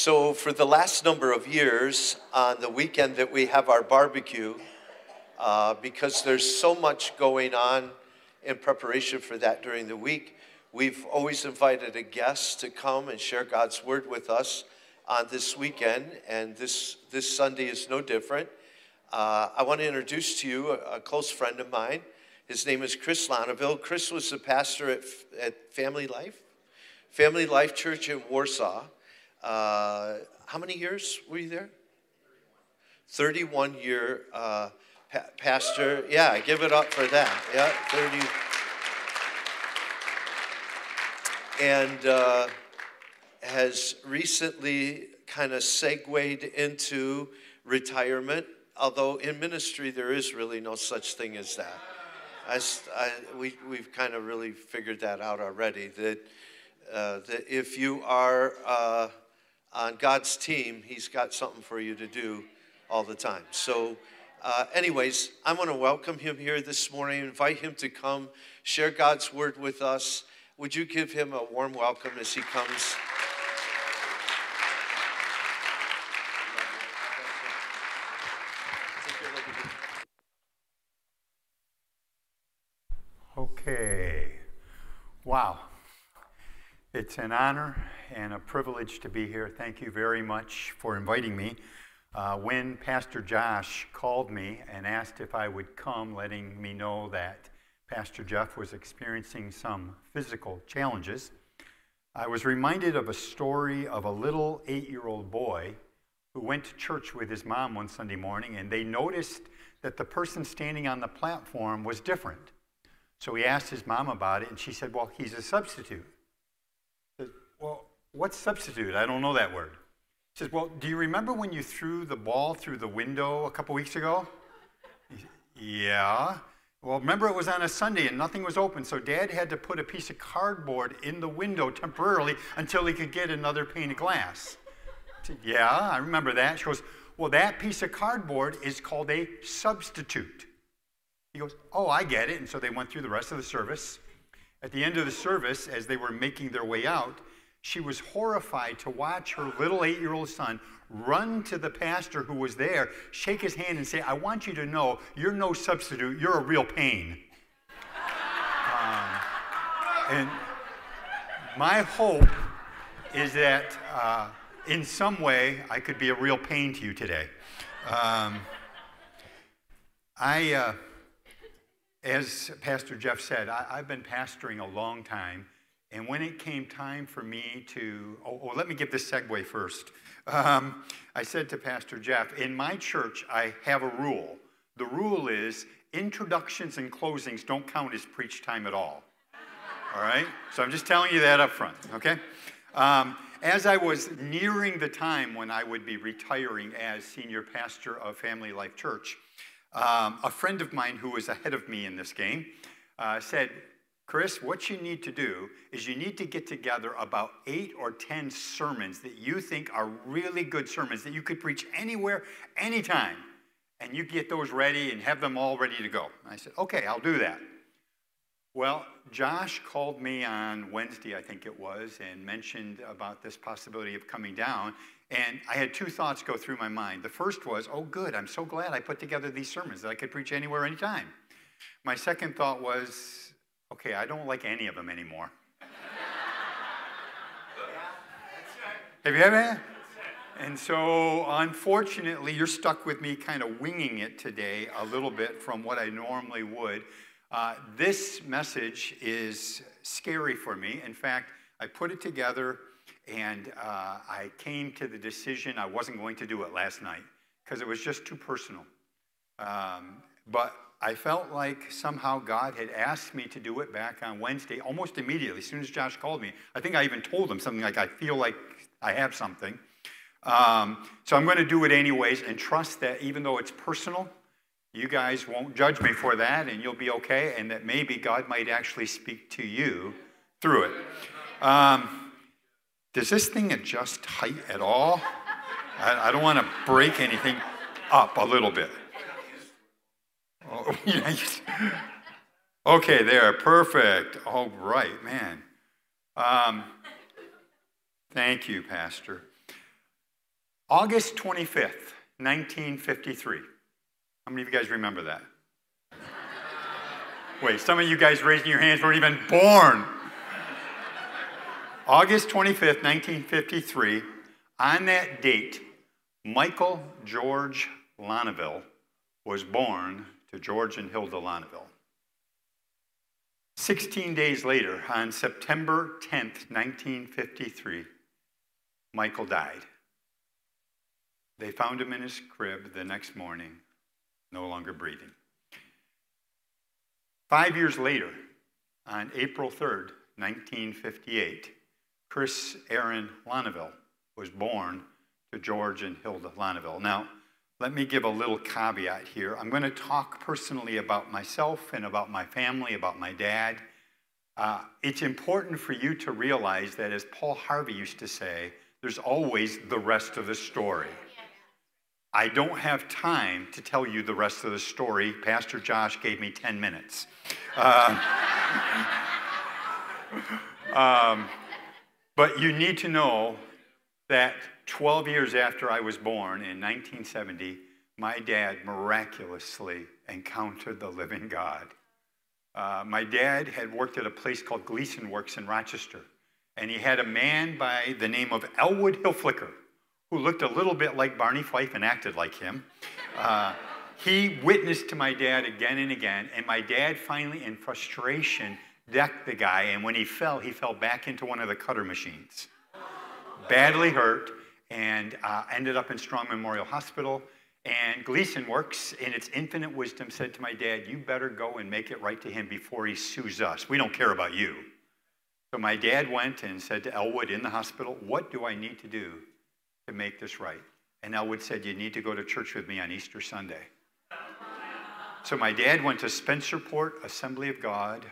So, for the last number of years, on the weekend that we have our barbecue, uh, because there's so much going on in preparation for that during the week, we've always invited a guest to come and share God's word with us on this weekend, and this, this Sunday is no different. Uh, I want to introduce to you a, a, close friend of mine. His name is Chris Lonneville. Chris was the pastor at, at Family Life, Family Life Church in Warsaw. Uh, how many years were you there? 31 year uh, pa- pastor. Yeah, give it up for that. Yeah, 30. And uh, has recently kind of segued into retirement, although in ministry there is really no such thing as that. I, I, we, we've kind of really figured that out already that, uh, that if you are uh, on God's team, He's got something for you to do all the time. So, uh, anyways, I want to welcome him here this morning, invite him to come share God's word with us. Would you give him a warm welcome as he comes? Okay. Wow. It's an honor and a privilege to be here. Thank you very much for inviting me. Uh, when Pastor Josh called me and asked if I would come, letting me know that Pastor Jeff was experiencing some physical challenges, I was reminded of a story of a little eight year old boy who went to church with his mom one Sunday morning and they noticed that the person standing on the platform was different. So he asked his mom about it and she said, Well, he's a substitute. Well, what's substitute? I don't know that word. He says, Well, do you remember when you threw the ball through the window a couple weeks ago? yeah. Well, remember it was on a Sunday and nothing was open, so dad had to put a piece of cardboard in the window temporarily until he could get another pane of glass. Said, yeah, I remember that. She goes, Well, that piece of cardboard is called a substitute. He goes, Oh, I get it. And so they went through the rest of the service. At the end of the service, as they were making their way out, she was horrified to watch her little eight year old son run to the pastor who was there, shake his hand, and say, I want you to know you're no substitute, you're a real pain. um, and my hope is that uh, in some way I could be a real pain to you today. Um, I, uh, as Pastor Jeff said, I, I've been pastoring a long time. And when it came time for me to, oh, oh let me give this segue first. Um, I said to Pastor Jeff, in my church, I have a rule. The rule is introductions and closings don't count as preach time at all. All right? So I'm just telling you that up front, okay? Um, as I was nearing the time when I would be retiring as senior pastor of Family Life Church, um, a friend of mine who was ahead of me in this game uh, said, Chris, what you need to do is you need to get together about eight or 10 sermons that you think are really good sermons that you could preach anywhere, anytime. And you get those ready and have them all ready to go. I said, okay, I'll do that. Well, Josh called me on Wednesday, I think it was, and mentioned about this possibility of coming down. And I had two thoughts go through my mind. The first was, oh, good, I'm so glad I put together these sermons that I could preach anywhere, anytime. My second thought was, Okay, I don't like any of them anymore. Have you ever? And so, unfortunately, you're stuck with me kind of winging it today a little bit from what I normally would. Uh, this message is scary for me. In fact, I put it together and uh, I came to the decision I wasn't going to do it last night because it was just too personal. Um, but I felt like somehow God had asked me to do it back on Wednesday, almost immediately, as soon as Josh called me. I think I even told him something like, I feel like I have something. Um, so I'm going to do it anyways and trust that even though it's personal, you guys won't judge me for that and you'll be okay, and that maybe God might actually speak to you through it. Um, does this thing adjust height at all? I, I don't want to break anything up a little bit. Okay, there, perfect. All right, man. Um, thank you, Pastor. August 25th, 1953. How many of you guys remember that? Wait, some of you guys raising your hands weren't even born. August 25th, 1953, on that date, Michael George Lonneville was born to George and Hilda Lonneville. 16 days later, on September 10th, 1953, Michael died. They found him in his crib the next morning, no longer breathing. Five years later, on April 3rd, 1958, Chris Aaron Lonneville was born to George and Hilda Lonneville. Now, let me give a little caveat here. I'm going to talk personally about myself and about my family, about my dad. Uh, it's important for you to realize that, as Paul Harvey used to say, there's always the rest of the story. I don't have time to tell you the rest of the story. Pastor Josh gave me 10 minutes. Uh, um, but you need to know that 12 years after I was born in 1970, my dad miraculously encountered the living God. Uh, my dad had worked at a place called Gleason Works in Rochester, and he had a man by the name of Elwood Hillflicker who looked a little bit like Barney Fife and acted like him. Uh, he witnessed to my dad again and again, and my dad finally, in frustration, decked the guy, and when he fell, he fell back into one of the cutter machines. Badly hurt, and uh, ended up in Strong Memorial Hospital. And Gleason Works, in its infinite wisdom, said to my dad, You better go and make it right to him before he sues us. We don't care about you. So my dad went and said to Elwood in the hospital, What do I need to do to make this right. And Elwood said, You need to go to church with me on Easter Sunday. So my dad went to Spencerport Assembly of God.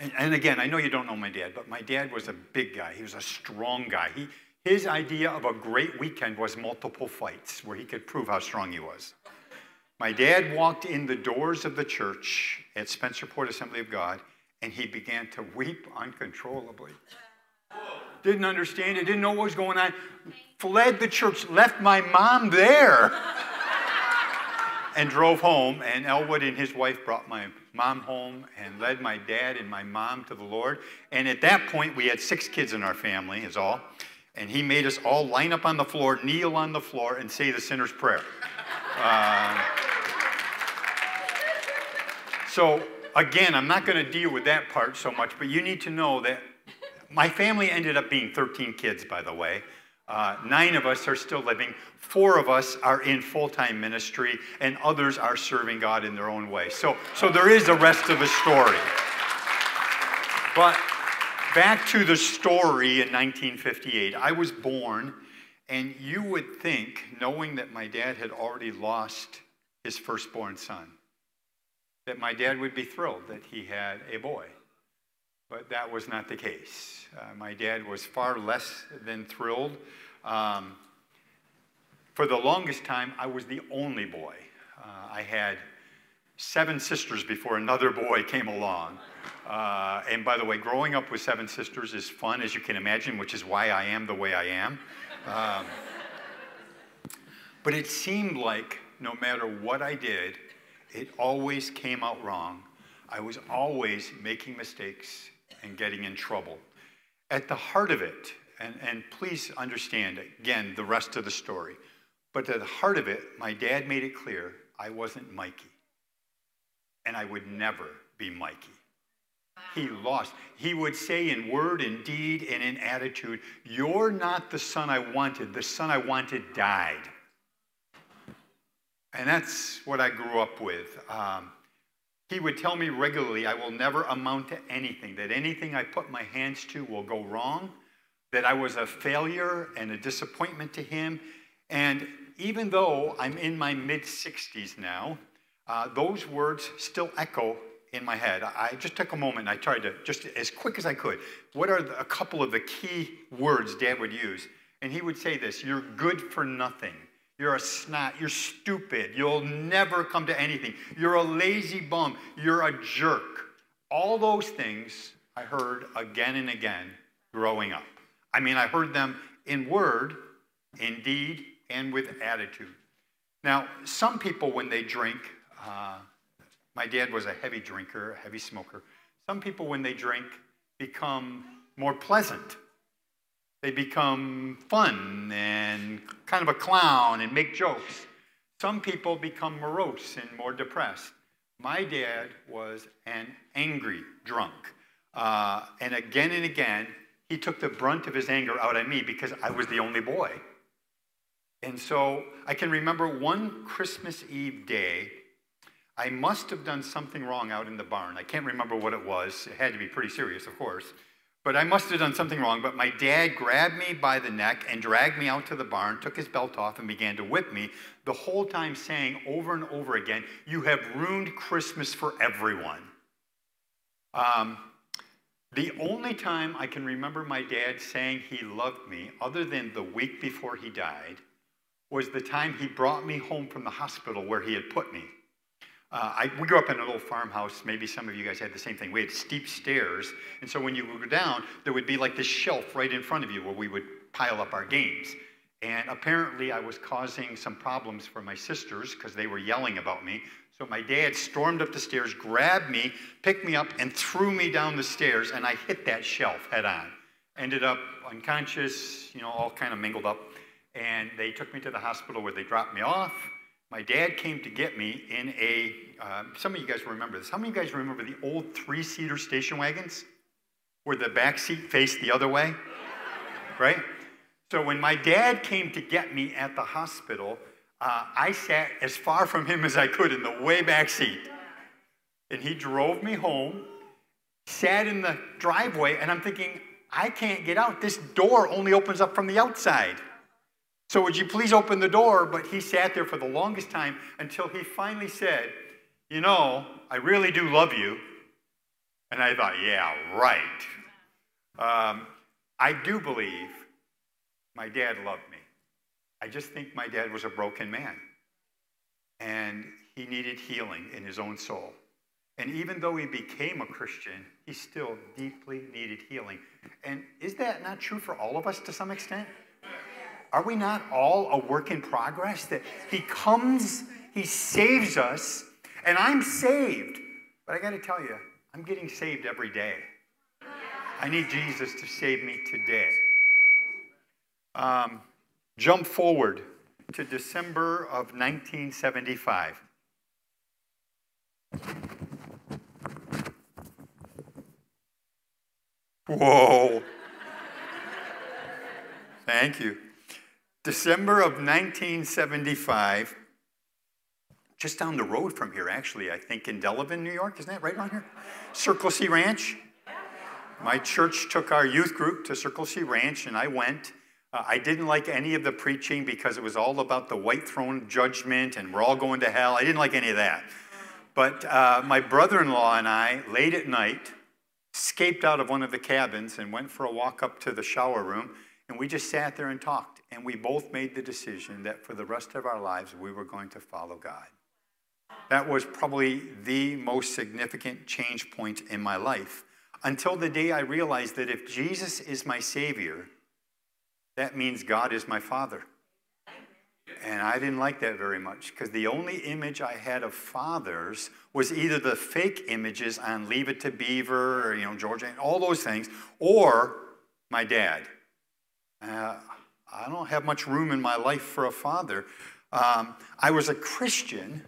And, and, again, I know you don't know my dad, but my dad was a big guy. He was a strong guy. He, his idea of a great weekend was multiple fights where he could prove how strong he was. My dad walked in the doors of the church at Spencerport Assembly of God, and he began to weep uncontrollably didn't understand it, didn't know what was going on, fled the church, left my mom there, and drove home. And Elwood and his wife brought my mom home and led my dad and my mom to the Lord. And at that point, we had six kids in our family, is all. And he made us all line up on the floor, kneel on the floor, and say the sinner's prayer. Uh, so, again, I'm not going to deal with that part so much, but you need to know that my family ended up being 13 kids, by the way. Uh, nine of us are still living. Four of us are in full time ministry, and others are serving God in their own way. So, so there is a rest of the story. But back to the story in 1958. I was born, and you would think, knowing that my dad had already lost his firstborn son, that my dad would be thrilled that he had a boy. But that was not the case. Uh, my dad was far less than thrilled. Um, for the longest time, I was the only boy. Uh, I had seven sisters before another boy came along. Uh, and by the way, growing up with seven sisters is fun, as you can imagine, which is why I am the way I am. Um, but it seemed like no matter what I did, it always came out wrong. I was always making mistakes and getting in trouble. At the heart of it, and, and please understand again the rest of the story, but at the heart of it, my dad made it clear I wasn't Mikey. And I would never be Mikey. He lost. He would say in word and deed and in attitude, You're not the son I wanted. The son I wanted died. And that's what I grew up with. Um, he would tell me regularly, I will never amount to anything, that anything I put my hands to will go wrong, that I was a failure and a disappointment to him. And even though I'm in my mid 60s now, uh, those words still echo in my head. I just took a moment and I tried to, just as quick as I could, what are the, a couple of the key words Dad would use? And he would say this You're good for nothing. You're a snot. You're stupid. You'll never come to anything. You're a lazy bum. You're a jerk. All those things I heard again and again growing up. I mean, I heard them in word, in deed and with attitude. Now, some people, when they drink, uh, my dad was a heavy drinker, a heavy smoker. Some people, when they drink, become more pleasant. They become fun and kind of a clown and make jokes. Some people become morose and more depressed. My dad was an angry drunk. Uh, and again and again, he took the brunt of his anger out on me because I was the only boy. And so I can remember one Christmas Eve day, I must have done something wrong out in the barn. I can't remember what it was. It had to be pretty serious, of course. But I must have done something wrong. But my dad grabbed me by the neck and dragged me out to the barn, took his belt off, and began to whip me, the whole time saying over and over again, You have ruined Christmas for everyone. Um, the only time I can remember my dad saying he loved me, other than the week before he died, was the time he brought me home from the hospital where he had put me. Uh, I, we grew up in a little farmhouse. Maybe some of you guys had the same thing. We had steep stairs. And so when you would go down, there would be like this shelf right in front of you where we would pile up our games. And apparently, I was causing some problems for my sisters because they were yelling about me. So my dad stormed up the stairs, grabbed me, picked me up, and threw me down the stairs. And I hit that shelf head on. Ended up unconscious, you know, all kind of mingled up. And they took me to the hospital where they dropped me off. My dad came to get me in a, uh, some of you guys remember this. How many of you guys remember the old three seater station wagons where the back seat faced the other way? Right? So when my dad came to get me at the hospital, uh, I sat as far from him as I could in the way back seat. And he drove me home, sat in the driveway, and I'm thinking, I can't get out. This door only opens up from the outside. So would you please open the door? But he sat there for the longest time until he finally said, You know, I really do love you. And I thought, Yeah, right. Um, I do believe my dad loved me. I just think my dad was a broken man. And he needed healing in his own soul. And even though he became a Christian, he still deeply needed healing. And is that not true for all of us to some extent? Are we not all a work in progress? That He comes, He saves us, and I'm saved. But I got to tell you, I'm getting saved every day. I need Jesus to save me today. Um, jump forward to December of 1975. Whoa. Thank you. December of 1975, just down the road from here, actually, I think in Delavan, New York. Isn't that right around here? Circle C Ranch. My church took our youth group to Circle C Ranch, and I went. Uh, I didn't like any of the preaching because it was all about the white throne judgment and we're all going to hell. I didn't like any of that. But uh, my brother in law and I, late at night, escaped out of one of the cabins and went for a walk up to the shower room, and we just sat there and talked. And we both made the decision that for the rest of our lives, we were going to follow God. That was probably the most significant change point in my life until the day I realized that if Jesus is my Savior, that means God is my Father. And I didn't like that very much because the only image I had of fathers was either the fake images on Leave It to Beaver or, you know, Georgia, and all those things, or my dad. Uh, I don't have much room in my life for a father. Um, I was a Christian,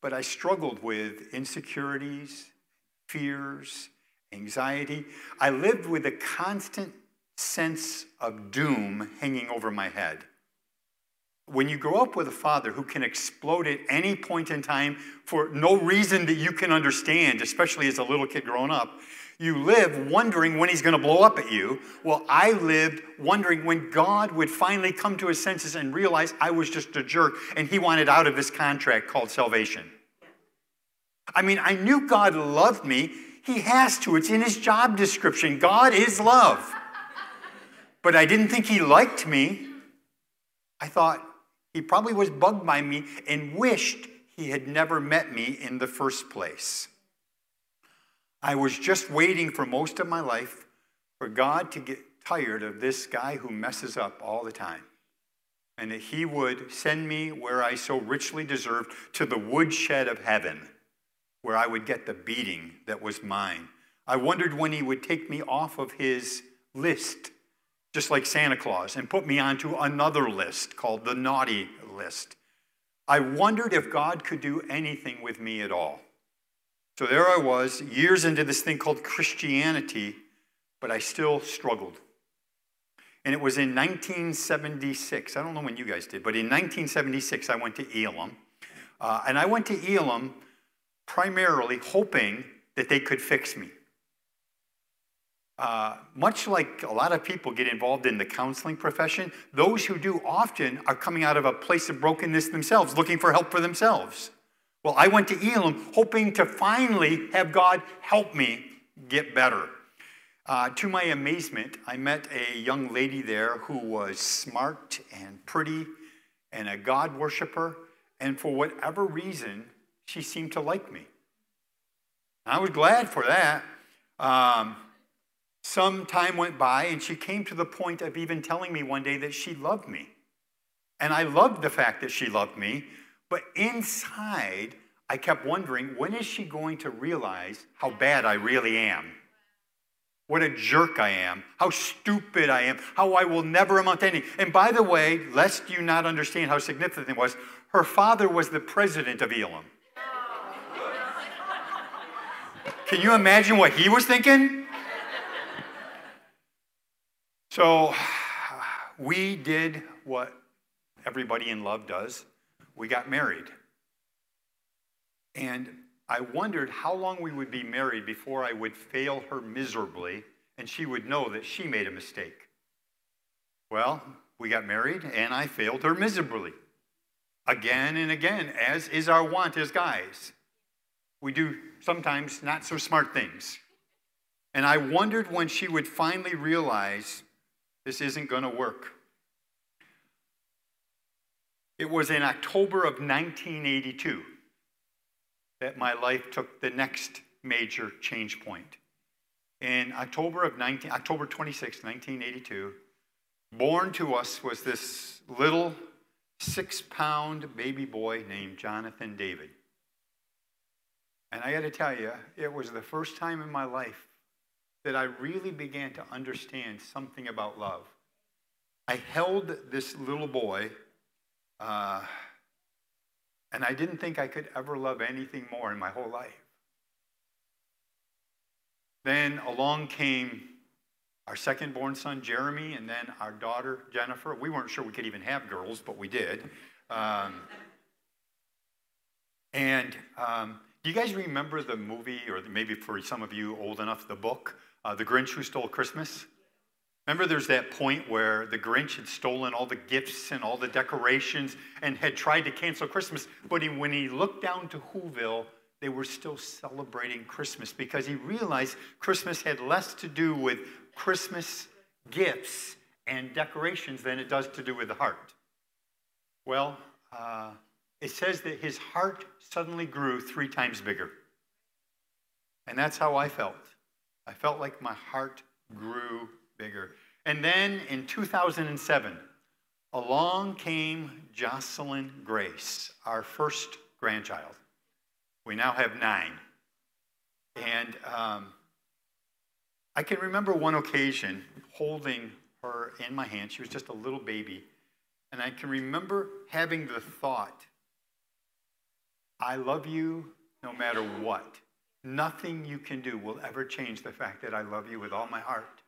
but I struggled with insecurities, fears, anxiety. I lived with a constant sense of doom hanging over my head. When you grow up with a father who can explode at any point in time for no reason that you can understand, especially as a little kid growing up, you live wondering when he's going to blow up at you. Well, I lived wondering when God would finally come to his senses and realize I was just a jerk and he wanted out of this contract called salvation. I mean, I knew God loved me. He has to, it's in his job description. God is love. But I didn't think he liked me. I thought he probably was bugged by me and wished he had never met me in the first place. I was just waiting for most of my life for God to get tired of this guy who messes up all the time. and that he would send me where I so richly deserved to the woodshed of heaven, where I would get the beating that was mine. I wondered when he would take me off of his list, just like Santa Claus, and put me onto another list called the naughty list. I wondered if God could do anything with me at all. So there I was, years into this thing called Christianity, but I still struggled. And it was in 1976. I don't know when you guys did, but in 1976, I went to Elim. Uh, and I went to Elim primarily hoping that they could fix me. Uh, much like a lot of people get involved in the counseling profession, those who do often are coming out of a place of brokenness themselves, looking for help for themselves. Well, I went to Elim hoping to finally have God help me get better. Uh, to my amazement, I met a young lady there who was smart and pretty and a God worshiper, and for whatever reason, she seemed to like me. I was glad for that. Um, some time went by, and she came to the point of even telling me one day that she loved me. And I loved the fact that she loved me, but inside, I kept wondering when is she going to realize how bad I really am? What a jerk I am, how stupid I am, how I will never amount to anything. And by the way, lest you not understand how significant it was, her father was the president of Elim. Can you imagine what he was thinking? So we did what everybody in love does we got married. And I wondered how long we would be married before I would fail her miserably and she would know that she made a mistake. Well, we got married and I failed her miserably. Again and again, as is our want as guys. We do sometimes not so smart things. And I wondered when she would finally realize this isn't going to work. It was in October of 1982 that my life took the next major change point. In October of 19, October 26, 1982, born to us was this little six-pound baby boy named Jonathan David. And I got to tell you, it was the first time in my life that I really began to understand something about love. I held this little boy uh, and I didn't think I could ever love anything more in my whole life. Then along came our second born son, Jeremy, and then our daughter, Jennifer. We weren't sure we could even have girls, but we did. Um, and um, do you guys remember the movie, or maybe for some of you old enough, the book, uh, The Grinch Who Stole Christmas? Remember, there's that point where the Grinch had stolen all the gifts and all the decorations and had tried to cancel Christmas. But he, when he looked down to Whoville, they were still celebrating Christmas because he realized Christmas had less to do with Christmas gifts and decorations than it does to do with the heart. Well, uh, it says that his heart suddenly grew three times bigger. And that's how I felt. I felt like my heart grew bigger. And then in 2007, along came Jocelyn Grace, our first grandchild. We now have nine. And um, I can remember one occasion holding her in my hand. She was just a little baby. And I can remember having the thought I love you no matter what. Nothing you can do will ever change the fact that I love you with all my heart.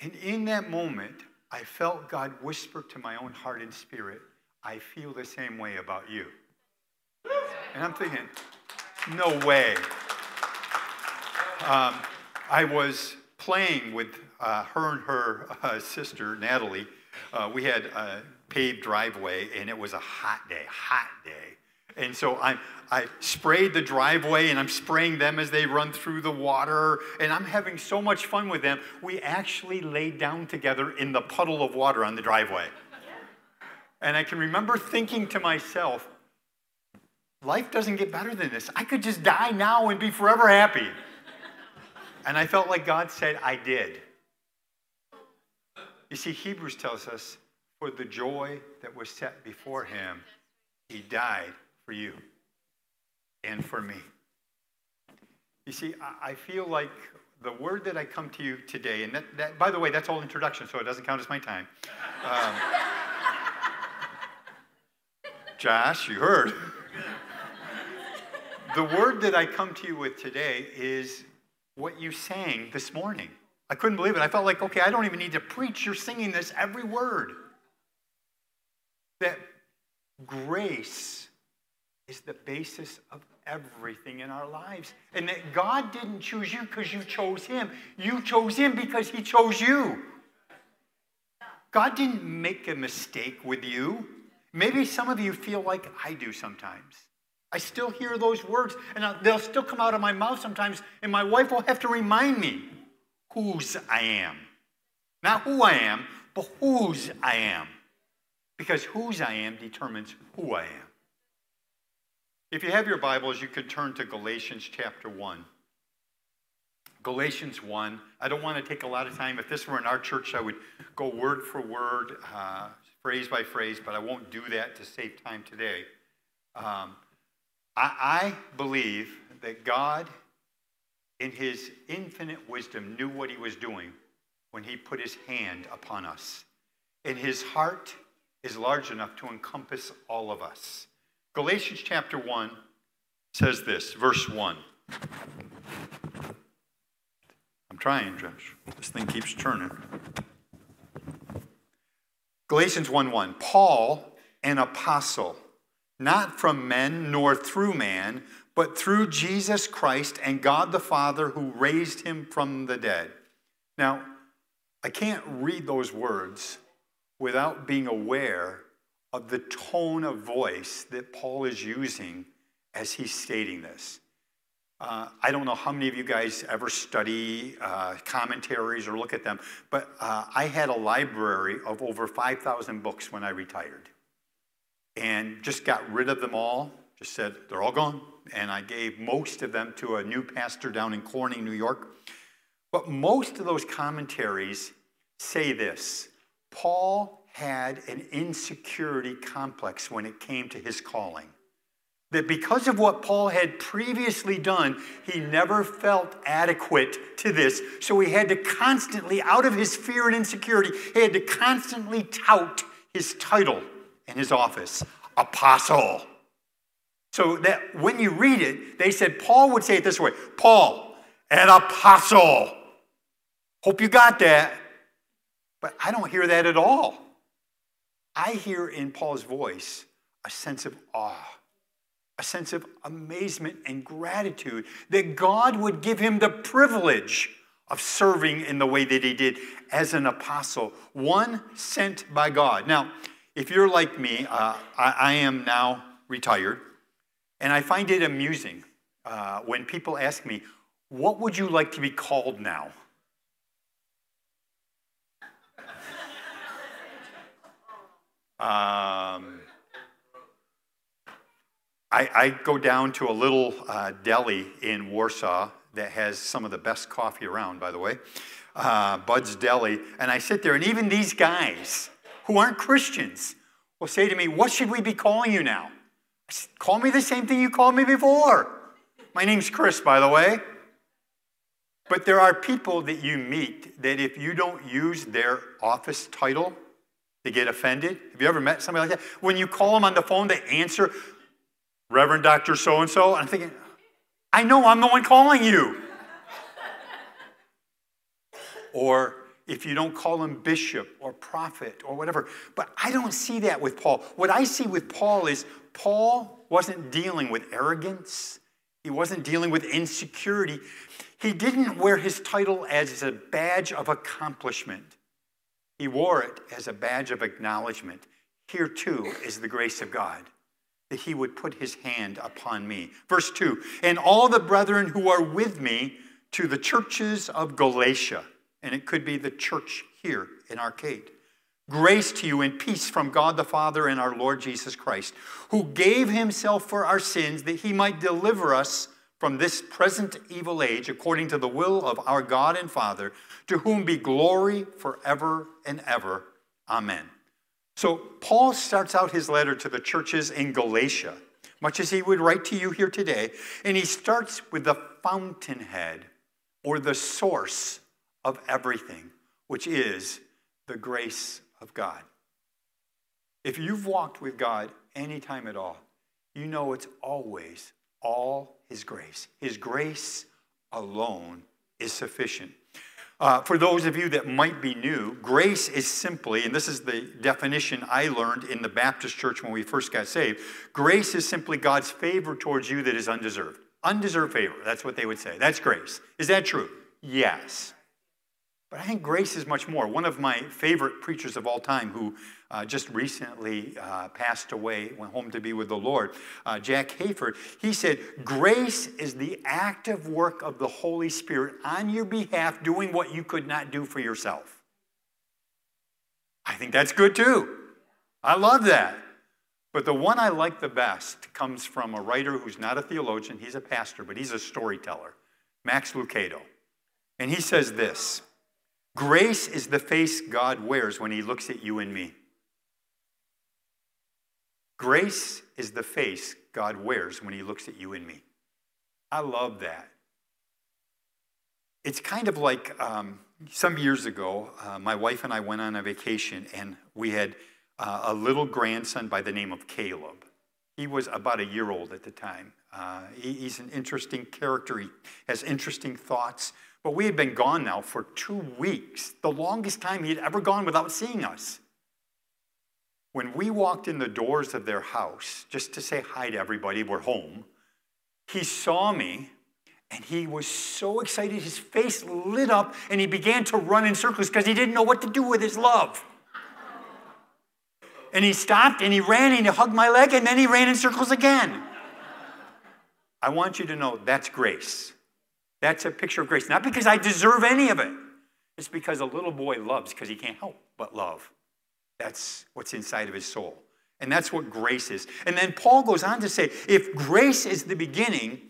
And in that moment, I felt God whisper to my own heart and spirit, I feel the same way about you. And I'm thinking, no way. Um, I was playing with uh, her and her uh, sister, Natalie. Uh, we had a paved driveway, and it was a hot day, hot day. And so I'm, I sprayed the driveway and I'm spraying them as they run through the water. And I'm having so much fun with them. We actually laid down together in the puddle of water on the driveway. And I can remember thinking to myself, life doesn't get better than this. I could just die now and be forever happy. And I felt like God said, I did. You see, Hebrews tells us for the joy that was set before him, he died for you and for me. You see, I feel like the word that I come to you today, and that, that by the way, that's all introduction, so it doesn't count as my time. Um, Josh, you heard. the word that I come to you with today is what you sang this morning. I couldn't believe it. I felt like, okay, I don't even need to preach. You're singing this every word. That grace is the basis of everything in our lives. And that God didn't choose you because you chose Him, you chose Him because He chose you. God didn't make a mistake with you. Maybe some of you feel like I do sometimes. I still hear those words, and they'll still come out of my mouth sometimes, and my wife will have to remind me whose I am. Not who I am, but whose I am. Because whose I am determines who I am. If you have your Bibles, you could turn to Galatians chapter 1. Galatians 1. I don't want to take a lot of time. If this were in our church, I would go word for word, uh, phrase by phrase, but I won't do that to save time today. Um, I, I believe that God, in his infinite wisdom, knew what he was doing when he put his hand upon us. And his heart is large enough to encompass all of us. Galatians chapter 1 says this, verse 1. I'm trying, Josh. This thing keeps turning. Galatians 1 1. Paul, an apostle not from men nor through man, but through Jesus Christ and God the Father who raised him from the dead. Now, I can't read those words without being aware of the tone of voice that Paul is using as he's stating this. Uh, I don't know how many of you guys ever study uh, commentaries or look at them, but uh, I had a library of over 5,000 books when I retired and just got rid of them all. Just said, they're all gone. And I gave most of them to a new pastor down in Corning, New York. But most of those commentaries say this Paul had an insecurity complex when it came to his calling. That because of what Paul had previously done, he never felt adequate to this. So he had to constantly, out of his fear and insecurity, he had to constantly tout his title in his office apostle. So that when you read it, they said Paul would say it this way Paul, an apostle. Hope you got that. But I don't hear that at all. I hear in Paul's voice a sense of awe, a sense of amazement and gratitude that God would give him the privilege of serving in the way that he did as an apostle, one sent by God. Now, if you're like me, uh, I, I, am now retired, and I find it amusing uh, when people ask me, What would you like to be called now? Um, I, I, go down to a little uh, deli in Warsaw that has some of the best coffee around, by the way, uh, Bud's Deli, and I sit there, and even these guys, who aren't Christians will say to me, What should we be calling you now? Call me the same thing you called me before. My name's Chris, by the way. But there are people that you meet that if you don't use their office title, they get offended. Have you ever met somebody like that? When you call them on the phone, they answer, Reverend Dr. So and so. I'm thinking, I know I'm the one calling you. or if you don't call him bishop or prophet or whatever. But I don't see that with Paul. What I see with Paul is Paul wasn't dealing with arrogance, he wasn't dealing with insecurity. He didn't wear his title as a badge of accomplishment, he wore it as a badge of acknowledgement. Here too is the grace of God that he would put his hand upon me. Verse 2 And all the brethren who are with me to the churches of Galatia and it could be the church here in Arcade. Grace to you and peace from God the Father and our Lord Jesus Christ, who gave himself for our sins that he might deliver us from this present evil age according to the will of our God and Father, to whom be glory forever and ever. Amen. So Paul starts out his letter to the churches in Galatia, much as he would write to you here today, and he starts with the fountainhead or the source of everything, which is the grace of God. If you've walked with God any time at all, you know it's always all His grace. His grace alone is sufficient. Uh, for those of you that might be new, grace is simply, and this is the definition I learned in the Baptist church when we first got saved grace is simply God's favor towards you that is undeserved. Undeserved favor, that's what they would say. That's grace. Is that true? Yes. But I think grace is much more. One of my favorite preachers of all time, who uh, just recently uh, passed away, went home to be with the Lord, uh, Jack Hayford, he said, Grace is the active work of the Holy Spirit on your behalf, doing what you could not do for yourself. I think that's good too. I love that. But the one I like the best comes from a writer who's not a theologian, he's a pastor, but he's a storyteller, Max Lucado. And he says this Grace is the face God wears when he looks at you and me. Grace is the face God wears when he looks at you and me. I love that. It's kind of like um, some years ago, uh, my wife and I went on a vacation, and we had uh, a little grandson by the name of Caleb. He was about a year old at the time. Uh, he, he's an interesting character, he has interesting thoughts. But we had been gone now for two weeks, the longest time he had ever gone without seeing us. When we walked in the doors of their house, just to say hi to everybody, we're home, he saw me and he was so excited. His face lit up and he began to run in circles because he didn't know what to do with his love. And he stopped and he ran and he hugged my leg and then he ran in circles again. I want you to know that's grace. That's a picture of grace. Not because I deserve any of it, it's because a little boy loves because he can't help but love. That's what's inside of his soul. And that's what grace is. And then Paul goes on to say if grace is the beginning,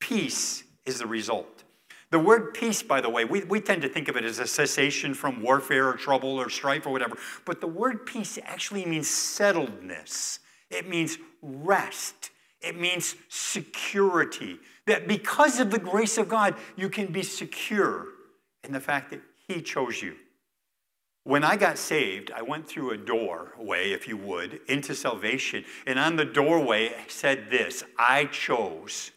peace is the result. The word peace, by the way, we, we tend to think of it as a cessation from warfare or trouble or strife or whatever. But the word peace actually means settledness, it means rest, it means security. That because of the grace of God, you can be secure in the fact that He chose you. When I got saved, I went through a doorway, if you would, into salvation. And on the doorway said this I chose.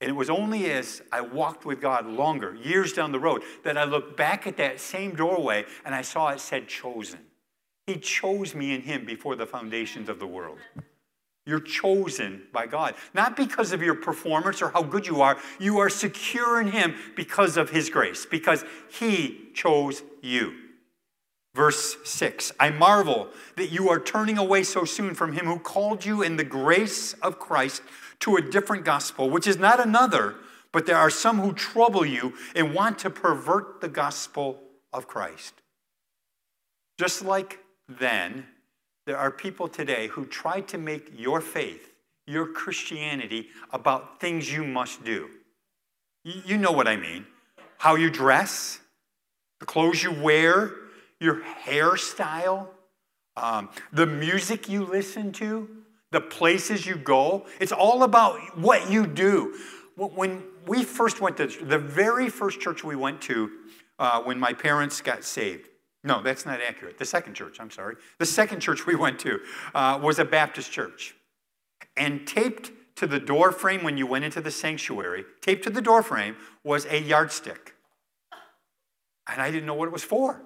And it was only as I walked with God longer, years down the road, that I looked back at that same doorway and I saw it said chosen. He chose me in Him before the foundations of the world. You're chosen by God. Not because of your performance or how good you are. You are secure in Him because of His grace, because He chose you. Verse 6 I marvel that you are turning away so soon from Him who called you in the grace of Christ to a different gospel, which is not another, but there are some who trouble you and want to pervert the gospel of Christ. Just like then, there are people today who try to make your faith, your Christianity, about things you must do. You know what I mean. How you dress, the clothes you wear, your hairstyle, um, the music you listen to, the places you go. It's all about what you do. When we first went to the very first church we went to uh, when my parents got saved, no, that's not accurate. The second church, I'm sorry. The second church we went to uh, was a Baptist church. And taped to the door frame when you went into the sanctuary, taped to the door frame was a yardstick. And I didn't know what it was for.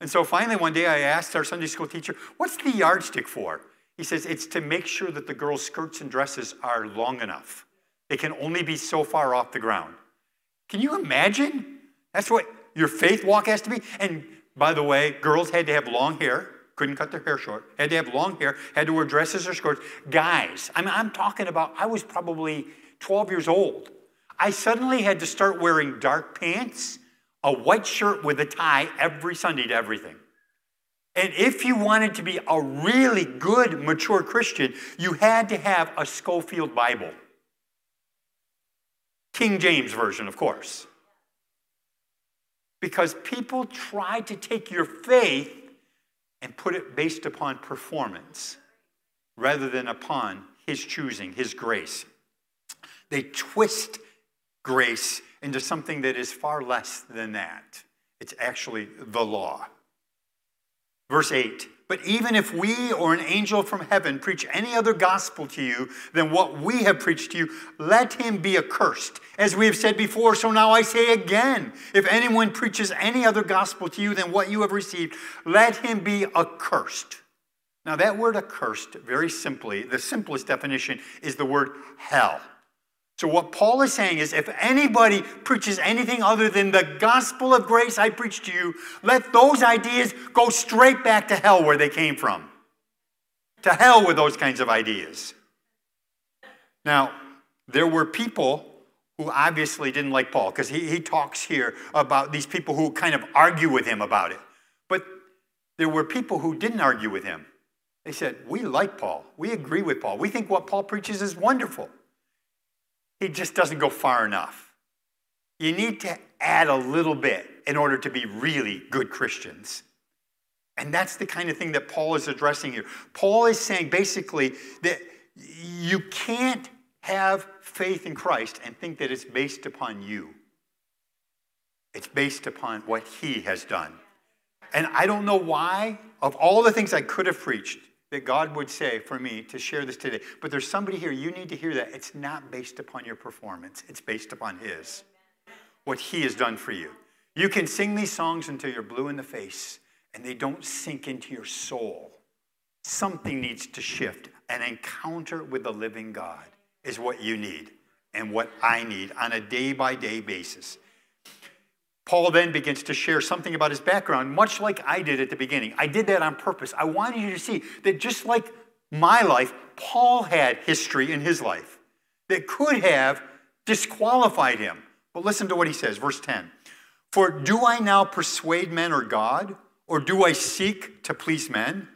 And so finally, one day I asked our Sunday school teacher, What's the yardstick for? He says, It's to make sure that the girls' skirts and dresses are long enough. They can only be so far off the ground. Can you imagine? That's what your faith walk has to be. And by the way, girls had to have long hair, couldn't cut their hair short, had to have long hair, had to wear dresses or skirts. Guys, I mean, I'm talking about, I was probably 12 years old. I suddenly had to start wearing dark pants, a white shirt with a tie every Sunday to everything. And if you wanted to be a really good, mature Christian, you had to have a Scofield Bible. King James Version, of course because people try to take your faith and put it based upon performance rather than upon his choosing, his grace. They twist grace into something that is far less than that. It's actually the law. Verse 8 But even if we or an angel from heaven preach any other gospel to you than what we have preached to you, let him be accursed. As we have said before, so now I say again if anyone preaches any other gospel to you than what you have received, let him be accursed. Now, that word accursed, very simply, the simplest definition is the word hell. So, what Paul is saying is if anybody preaches anything other than the gospel of grace I preach to you, let those ideas go straight back to hell where they came from. To hell with those kinds of ideas. Now, there were people who obviously didn't like Paul because he, he talks here about these people who kind of argue with him about it. But there were people who didn't argue with him. They said, We like Paul. We agree with Paul. We think what Paul preaches is wonderful. He just doesn't go far enough. You need to add a little bit in order to be really good Christians. And that's the kind of thing that Paul is addressing here. Paul is saying basically that you can't have faith in Christ and think that it's based upon you. It's based upon what he has done. And I don't know why, of all the things I could have preached, that God would say for me to share this today. But there's somebody here, you need to hear that. It's not based upon your performance, it's based upon His. What He has done for you. You can sing these songs until you're blue in the face and they don't sink into your soul. Something needs to shift. An encounter with the living God is what you need and what I need on a day by day basis. Paul then begins to share something about his background, much like I did at the beginning. I did that on purpose. I wanted you to see that just like my life, Paul had history in his life that could have disqualified him. But listen to what he says, verse 10. For do I now persuade men or God, or do I seek to please men?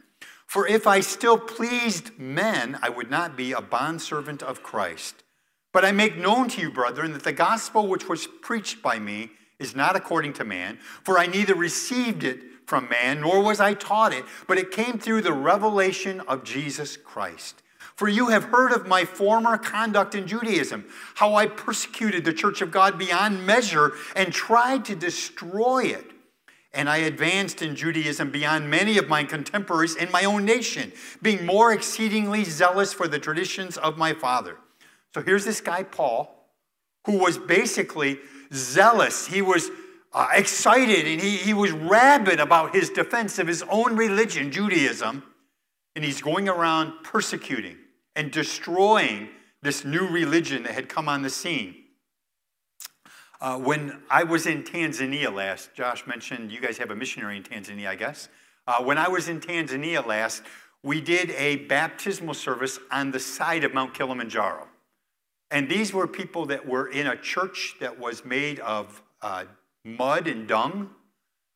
For if I still pleased men, I would not be a bondservant of Christ. But I make known to you, brethren, that the gospel which was preached by me is not according to man, for I neither received it from man, nor was I taught it, but it came through the revelation of Jesus Christ. For you have heard of my former conduct in Judaism, how I persecuted the church of God beyond measure and tried to destroy it. And I advanced in Judaism beyond many of my contemporaries in my own nation, being more exceedingly zealous for the traditions of my father. So here's this guy, Paul, who was basically zealous. He was uh, excited and he, he was rabid about his defense of his own religion, Judaism. And he's going around persecuting and destroying this new religion that had come on the scene. Uh, when I was in Tanzania last, Josh mentioned you guys have a missionary in Tanzania, I guess. Uh, when I was in Tanzania last, we did a baptismal service on the side of Mount Kilimanjaro. And these were people that were in a church that was made of uh, mud and dung.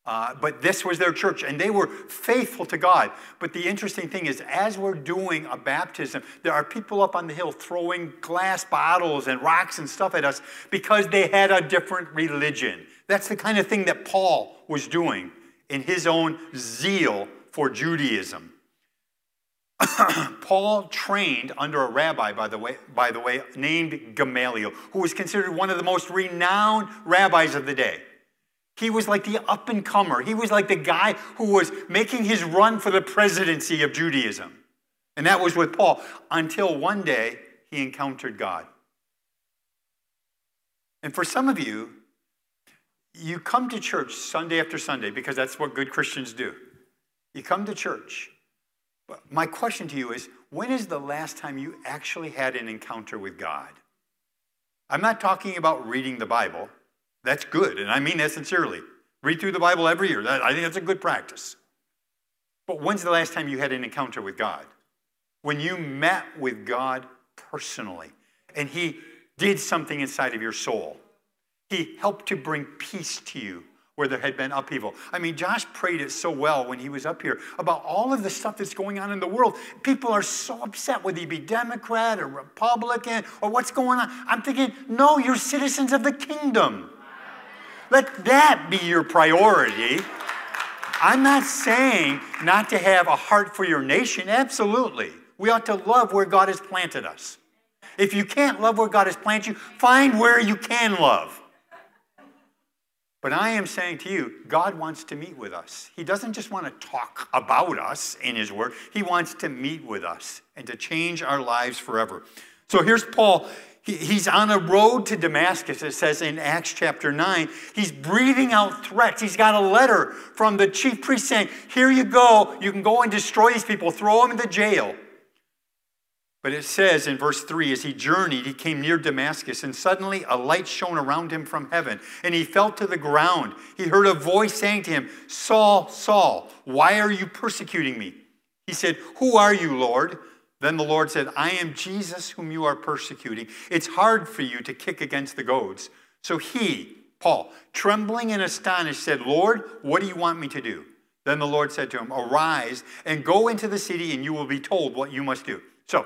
Uh, but this was their church, and they were faithful to God. But the interesting thing is, as we're doing a baptism, there are people up on the hill throwing glass bottles and rocks and stuff at us because they had a different religion. That's the kind of thing that Paul was doing in his own zeal for Judaism. Paul trained under a rabbi, by the, way, by the way, named Gamaliel, who was considered one of the most renowned rabbis of the day. He was like the up and comer. He was like the guy who was making his run for the presidency of Judaism. And that was with Paul until one day he encountered God. And for some of you, you come to church Sunday after Sunday because that's what good Christians do. You come to church my question to you is when is the last time you actually had an encounter with God? I'm not talking about reading the Bible. That's good, and I mean that sincerely. Read through the Bible every year. I think that's a good practice. But when's the last time you had an encounter with God? When you met with God personally and He did something inside of your soul. He helped to bring peace to you where there had been upheaval. I mean, Josh prayed it so well when he was up here about all of the stuff that's going on in the world. People are so upset whether you be Democrat or Republican or what's going on. I'm thinking, no, you're citizens of the kingdom. Let that be your priority. I'm not saying not to have a heart for your nation. Absolutely. We ought to love where God has planted us. If you can't love where God has planted you, find where you can love. But I am saying to you, God wants to meet with us. He doesn't just want to talk about us in His Word, He wants to meet with us and to change our lives forever. So here's Paul. he's on a road to Damascus, it says in Acts chapter 9. He's breathing out threats. He's got a letter from the chief priest saying, Here you go. You can go and destroy these people, throw them into jail. But it says in verse 3 as he journeyed, he came near Damascus, and suddenly a light shone around him from heaven, and he fell to the ground. He heard a voice saying to him, Saul, Saul, why are you persecuting me? He said, Who are you, Lord? Then the Lord said, I am Jesus whom you are persecuting. It's hard for you to kick against the goads. So he, Paul, trembling and astonished, said, Lord, what do you want me to do? Then the Lord said to him, Arise and go into the city, and you will be told what you must do. So,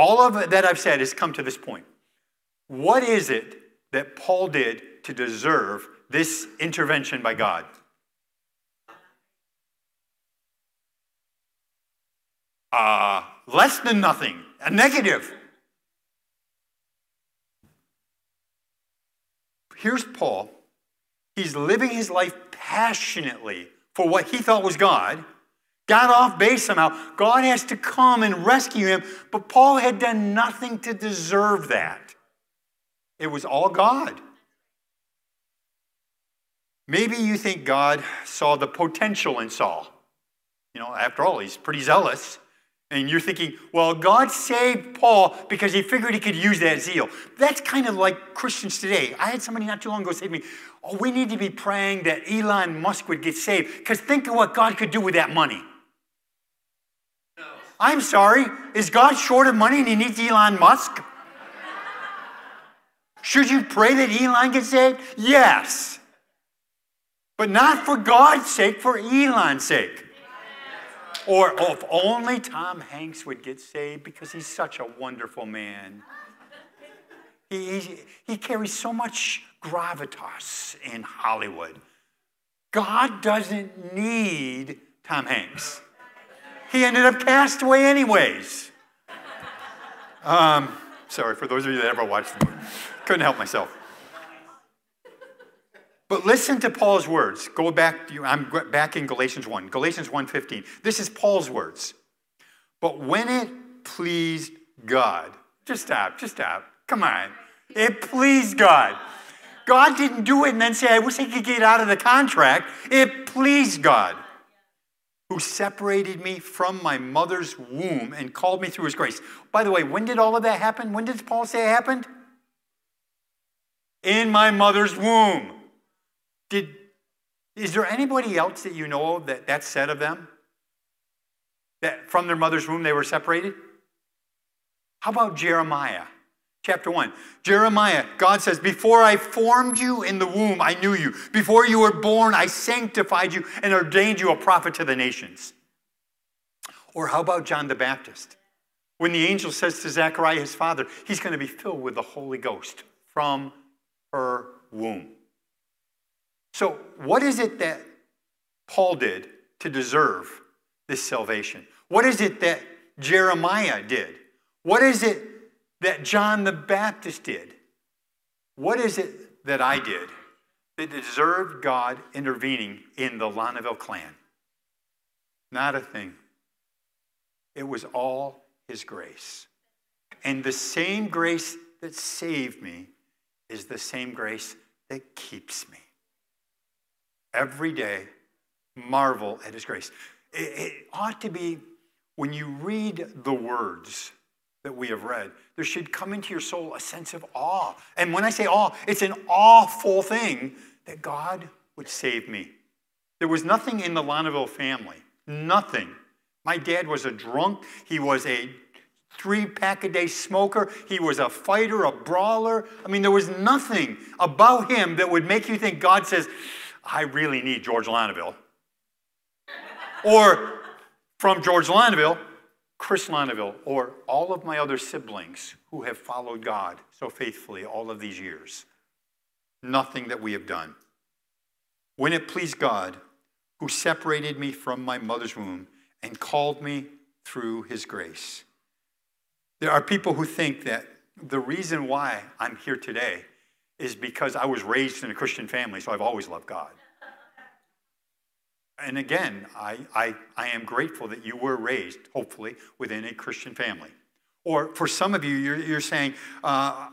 all of that I've said has come to this point. What is it that Paul did to deserve this intervention by God? Uh, less than nothing, a negative. Here's Paul. He's living his life passionately for what he thought was God got off base somehow. God has to come and rescue him, but Paul had done nothing to deserve that. It was all God. Maybe you think God saw the potential in Saul. You know, after all, he's pretty zealous. And you're thinking, well, God saved Paul because he figured he could use that zeal. That's kind of like Christians today. I had somebody not too long ago say to me, oh, we need to be praying that Elon Musk would get saved because think of what God could do with that money. I'm sorry, is God short of money and he needs Elon Musk? Should you pray that Elon gets saved? Yes. But not for God's sake, for Elon's sake. Or oh, if only Tom Hanks would get saved because he's such a wonderful man. He, he, he carries so much gravitas in Hollywood. God doesn't need Tom Hanks. He ended up cast away anyways. Um, sorry, for those of you that ever watched the movie. Couldn't help myself. But listen to Paul's words. Go back, I'm back in Galatians 1. Galatians 1.15. This is Paul's words. But when it pleased God, just stop, just stop. Come on. It pleased God. God didn't do it and then say, I wish I could get out of the contract. It pleased God who separated me from my mother's womb and called me through his grace. By the way, when did all of that happen? When did Paul say it happened? In my mother's womb. Did, is there anybody else that you know of that that's said of them? That from their mother's womb they were separated? How about Jeremiah? Chapter 1. Jeremiah, God says, Before I formed you in the womb, I knew you. Before you were born, I sanctified you and ordained you a prophet to the nations. Or how about John the Baptist? When the angel says to Zechariah, his father, he's going to be filled with the Holy Ghost from her womb. So, what is it that Paul did to deserve this salvation? What is it that Jeremiah did? What is it that John the Baptist did. What is it that I did that deserved God intervening in the Lonneville clan? Not a thing. It was all His grace. And the same grace that saved me is the same grace that keeps me. Every day, marvel at His grace. It, it ought to be, when you read the words, that we have read, there should come into your soul a sense of awe. And when I say awe, it's an awful thing that God would save me. There was nothing in the Lonneville family, nothing. My dad was a drunk, he was a three pack a day smoker, he was a fighter, a brawler. I mean, there was nothing about him that would make you think God says, I really need George Lonneville. or from George Lonneville, Chris Lonneville, or all of my other siblings who have followed God so faithfully all of these years. Nothing that we have done. When it pleased God, who separated me from my mother's womb and called me through his grace. There are people who think that the reason why I'm here today is because I was raised in a Christian family, so I've always loved God. And again, I, I, I am grateful that you were raised, hopefully, within a Christian family. Or for some of you, you're, you're saying, uh,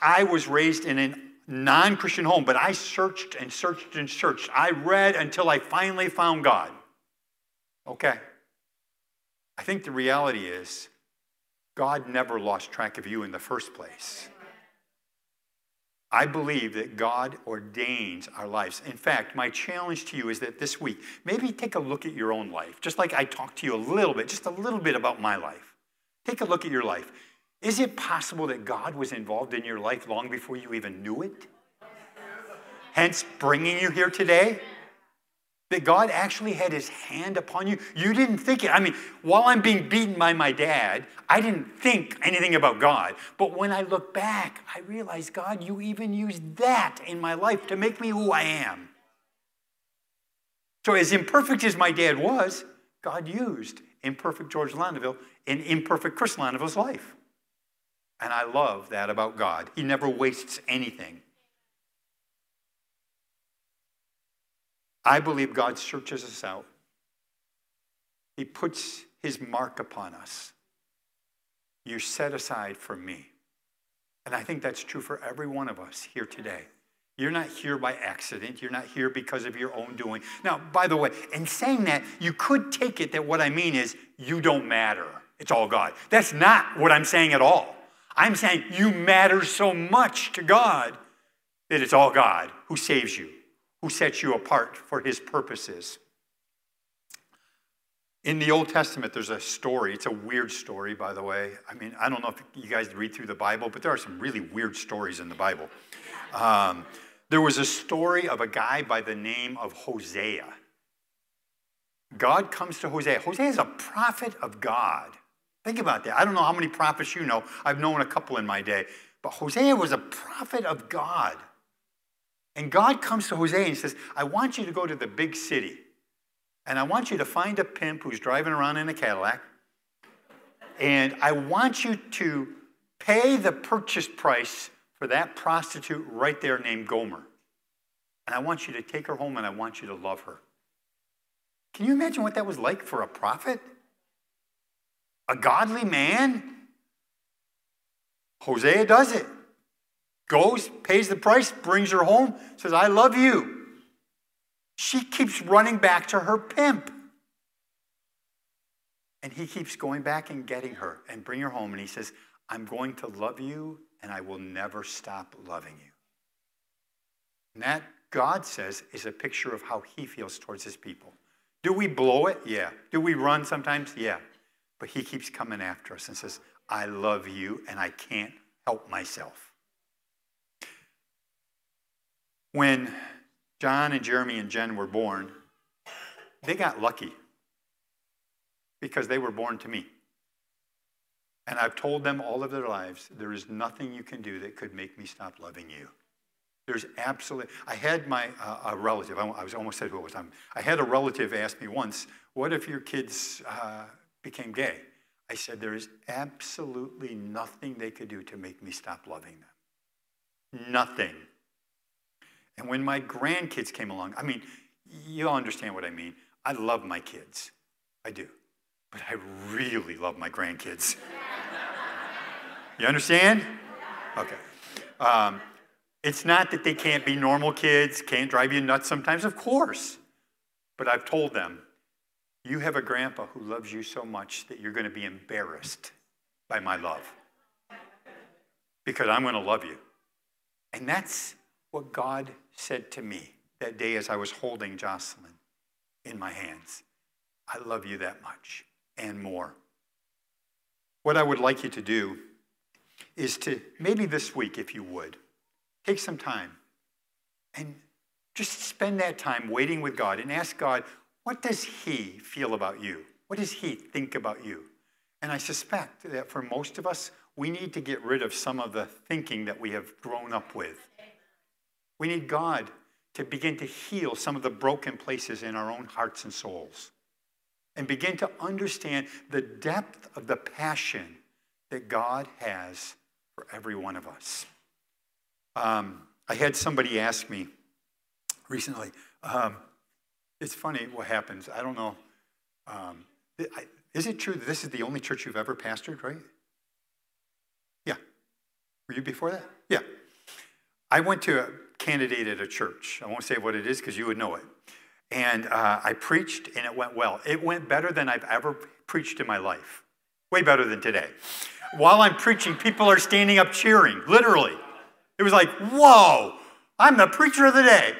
I was raised in a non Christian home, but I searched and searched and searched. I read until I finally found God. Okay. I think the reality is God never lost track of you in the first place. I believe that God ordains our lives. In fact, my challenge to you is that this week, maybe take a look at your own life, just like I talked to you a little bit, just a little bit about my life. Take a look at your life. Is it possible that God was involved in your life long before you even knew it? Hence, bringing you here today? That God actually had his hand upon you. You didn't think it. I mean, while I'm being beaten by my dad, I didn't think anything about God. But when I look back, I realize, God, you even used that in my life to make me who I am. So, as imperfect as my dad was, God used imperfect George Lonneville in imperfect Chris Lonneville's life. And I love that about God. He never wastes anything. I believe God searches us out. He puts his mark upon us. You're set aside for me. And I think that's true for every one of us here today. You're not here by accident. You're not here because of your own doing. Now, by the way, in saying that, you could take it that what I mean is you don't matter. It's all God. That's not what I'm saying at all. I'm saying you matter so much to God that it's all God who saves you who sets you apart for his purposes. In the Old Testament, there's a story. It's a weird story, by the way. I mean, I don't know if you guys read through the Bible, but there are some really weird stories in the Bible. Um, there was a story of a guy by the name of Hosea. God comes to Hosea. Hosea is a prophet of God. Think about that. I don't know how many prophets you know. I've known a couple in my day. But Hosea was a prophet of God. And God comes to Hosea and says, I want you to go to the big city. And I want you to find a pimp who's driving around in a Cadillac. And I want you to pay the purchase price for that prostitute right there named Gomer. And I want you to take her home and I want you to love her. Can you imagine what that was like for a prophet? A godly man? Hosea does it goes, pays the price, brings her home, says, I love you. She keeps running back to her pimp. And he keeps going back and getting her and bring her home. And he says, I'm going to love you and I will never stop loving you. And that, God says, is a picture of how he feels towards his people. Do we blow it? Yeah. Do we run sometimes? Yeah. But he keeps coming after us and says, I love you and I can't help myself. When John and Jeremy and Jen were born, they got lucky because they were born to me. And I've told them all of their lives, there is nothing you can do that could make me stop loving you. There's absolutely, I had my, uh, a relative, I, I was almost said who it was. I'm, I had a relative ask me once, what if your kids uh, became gay? I said, there is absolutely nothing they could do to make me stop loving them. Nothing. And when my grandkids came along, I mean, you all understand what I mean. I love my kids. I do. But I really love my grandkids. you understand? Okay. Um, it's not that they can't be normal kids, can't drive you nuts sometimes, of course. But I've told them, you have a grandpa who loves you so much that you're going to be embarrassed by my love. Because I'm going to love you. And that's what God said to me that day as I was holding Jocelyn in my hands. I love you that much and more. What I would like you to do is to maybe this week, if you would, take some time and just spend that time waiting with God and ask God, what does He feel about you? What does He think about you? And I suspect that for most of us, we need to get rid of some of the thinking that we have grown up with. We need God to begin to heal some of the broken places in our own hearts and souls and begin to understand the depth of the passion that God has for every one of us. Um, I had somebody ask me recently, um, it's funny what happens. I don't know. Um, is it true that this is the only church you've ever pastored, right? Yeah. Were you before that? Yeah. I went to candidate at a church. I won't say what it is because you would know it. And uh, I preached and it went well. It went better than I've ever preached in my life. Way better than today. While I'm preaching, people are standing up cheering, literally. It was like, whoa, I'm the preacher of the day.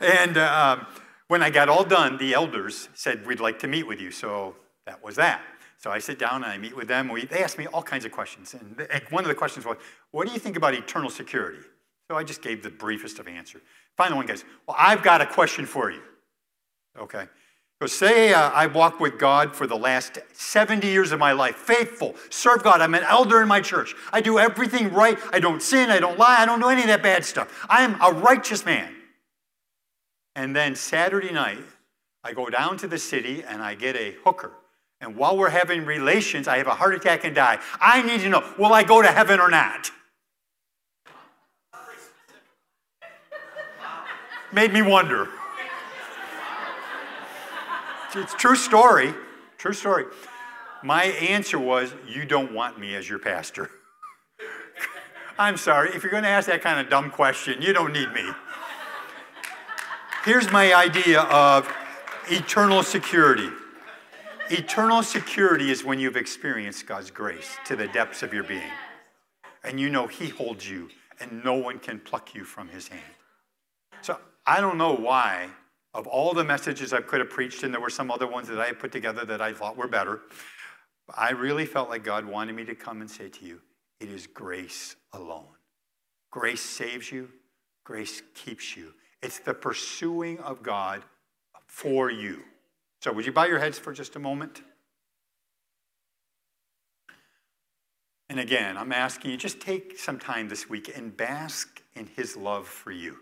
And um, when I got all done, the elders said, We'd like to meet with you. So that was that. So I sit down and I meet with them. We, they asked me all kinds of questions. And one of the questions was, What do you think about eternal security? So I just gave the briefest of answer. Finally, one goes, Well, I've got a question for you. Okay. So say uh, I walked with God for the last 70 years of my life, faithful, serve God. I'm an elder in my church. I do everything right. I don't sin. I don't lie. I don't do any of that bad stuff. I am a righteous man. And then Saturday night, I go down to the city and I get a hooker. And while we're having relations, I have a heart attack and die. I need to know will I go to heaven or not? Made me wonder. It's true story. True story. My answer was, You don't want me as your pastor. I'm sorry. If you're going to ask that kind of dumb question, you don't need me. Here's my idea of eternal security. Eternal security is when you've experienced God's grace to the depths of your being. And you know He holds you and no one can pluck you from His hand. So I don't know why, of all the messages I could have preached, and there were some other ones that I put together that I thought were better, I really felt like God wanted me to come and say to you, it is grace alone. Grace saves you, grace keeps you. It's the pursuing of God for you. So, would you bow your heads for just a moment? And again, I'm asking you just take some time this week and bask in his love for you.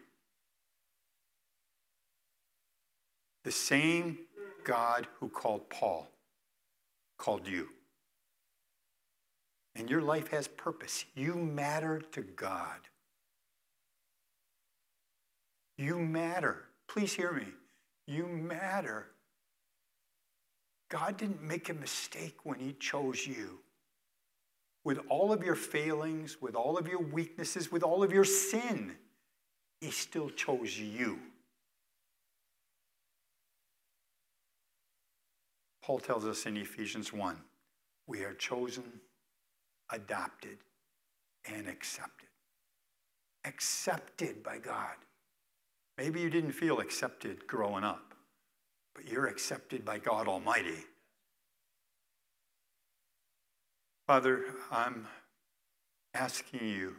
The same God who called Paul called you. And your life has purpose. You matter to God. You matter. Please hear me. You matter. God didn't make a mistake when He chose you. With all of your failings, with all of your weaknesses, with all of your sin, He still chose you. Paul tells us in Ephesians 1 we are chosen, adopted, and accepted. Accepted by God. Maybe you didn't feel accepted growing up, but you're accepted by God Almighty. Father, I'm asking you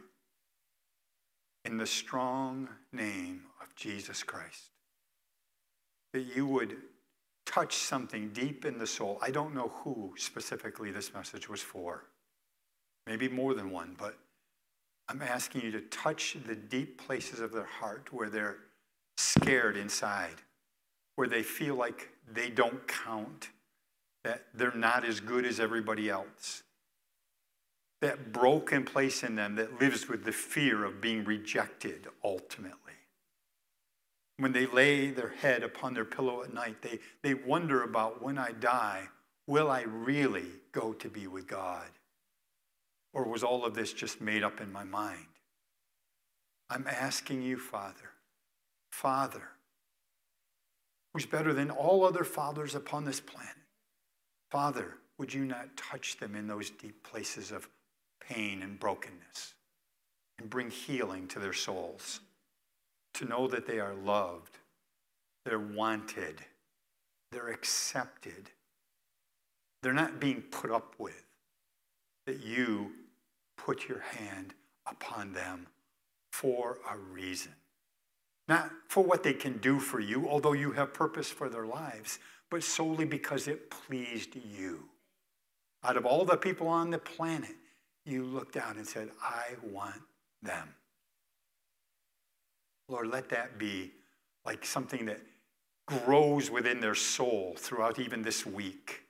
in the strong name of Jesus Christ that you would touch something deep in the soul. I don't know who specifically this message was for, maybe more than one, but I'm asking you to touch the deep places of their heart where they're scared inside, where they feel like they don't count, that they're not as good as everybody else. That broken place in them that lives with the fear of being rejected ultimately. When they lay their head upon their pillow at night, they, they wonder about when I die, will I really go to be with God? Or was all of this just made up in my mind? I'm asking you, Father, Father, who's better than all other fathers upon this planet. Father, would you not touch them in those deep places of pain and brokenness and bring healing to their souls to know that they are loved, they're wanted, they're accepted, they're not being put up with, that you put your hand upon them for a reason. Not for what they can do for you, although you have purpose for their lives, but solely because it pleased you. Out of all the people on the planet, you looked out and said, I want them. Lord, let that be like something that grows within their soul throughout even this week.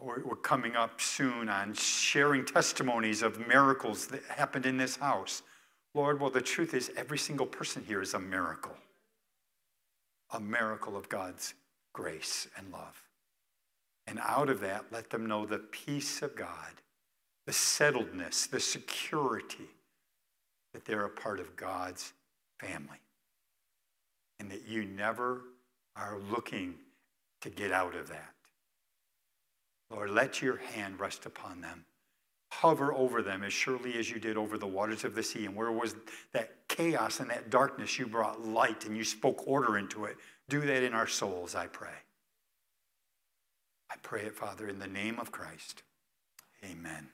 We're, coming up soon on sharing testimonies of miracles that happened in this house. Lord, well, the truth is, every single person here is a miracle, a miracle of God's grace and love. And out of that, let them know the peace of God, the settledness, the security that they're a part of God's family. And that you never are looking to get out of that. Lord, let your hand rest upon them. Hover over them as surely as you did over the waters of the sea. And where was that chaos and that darkness, you brought light and you spoke order into it. Do that in our souls, I pray. I pray it, Father, in the name of Christ. Amen.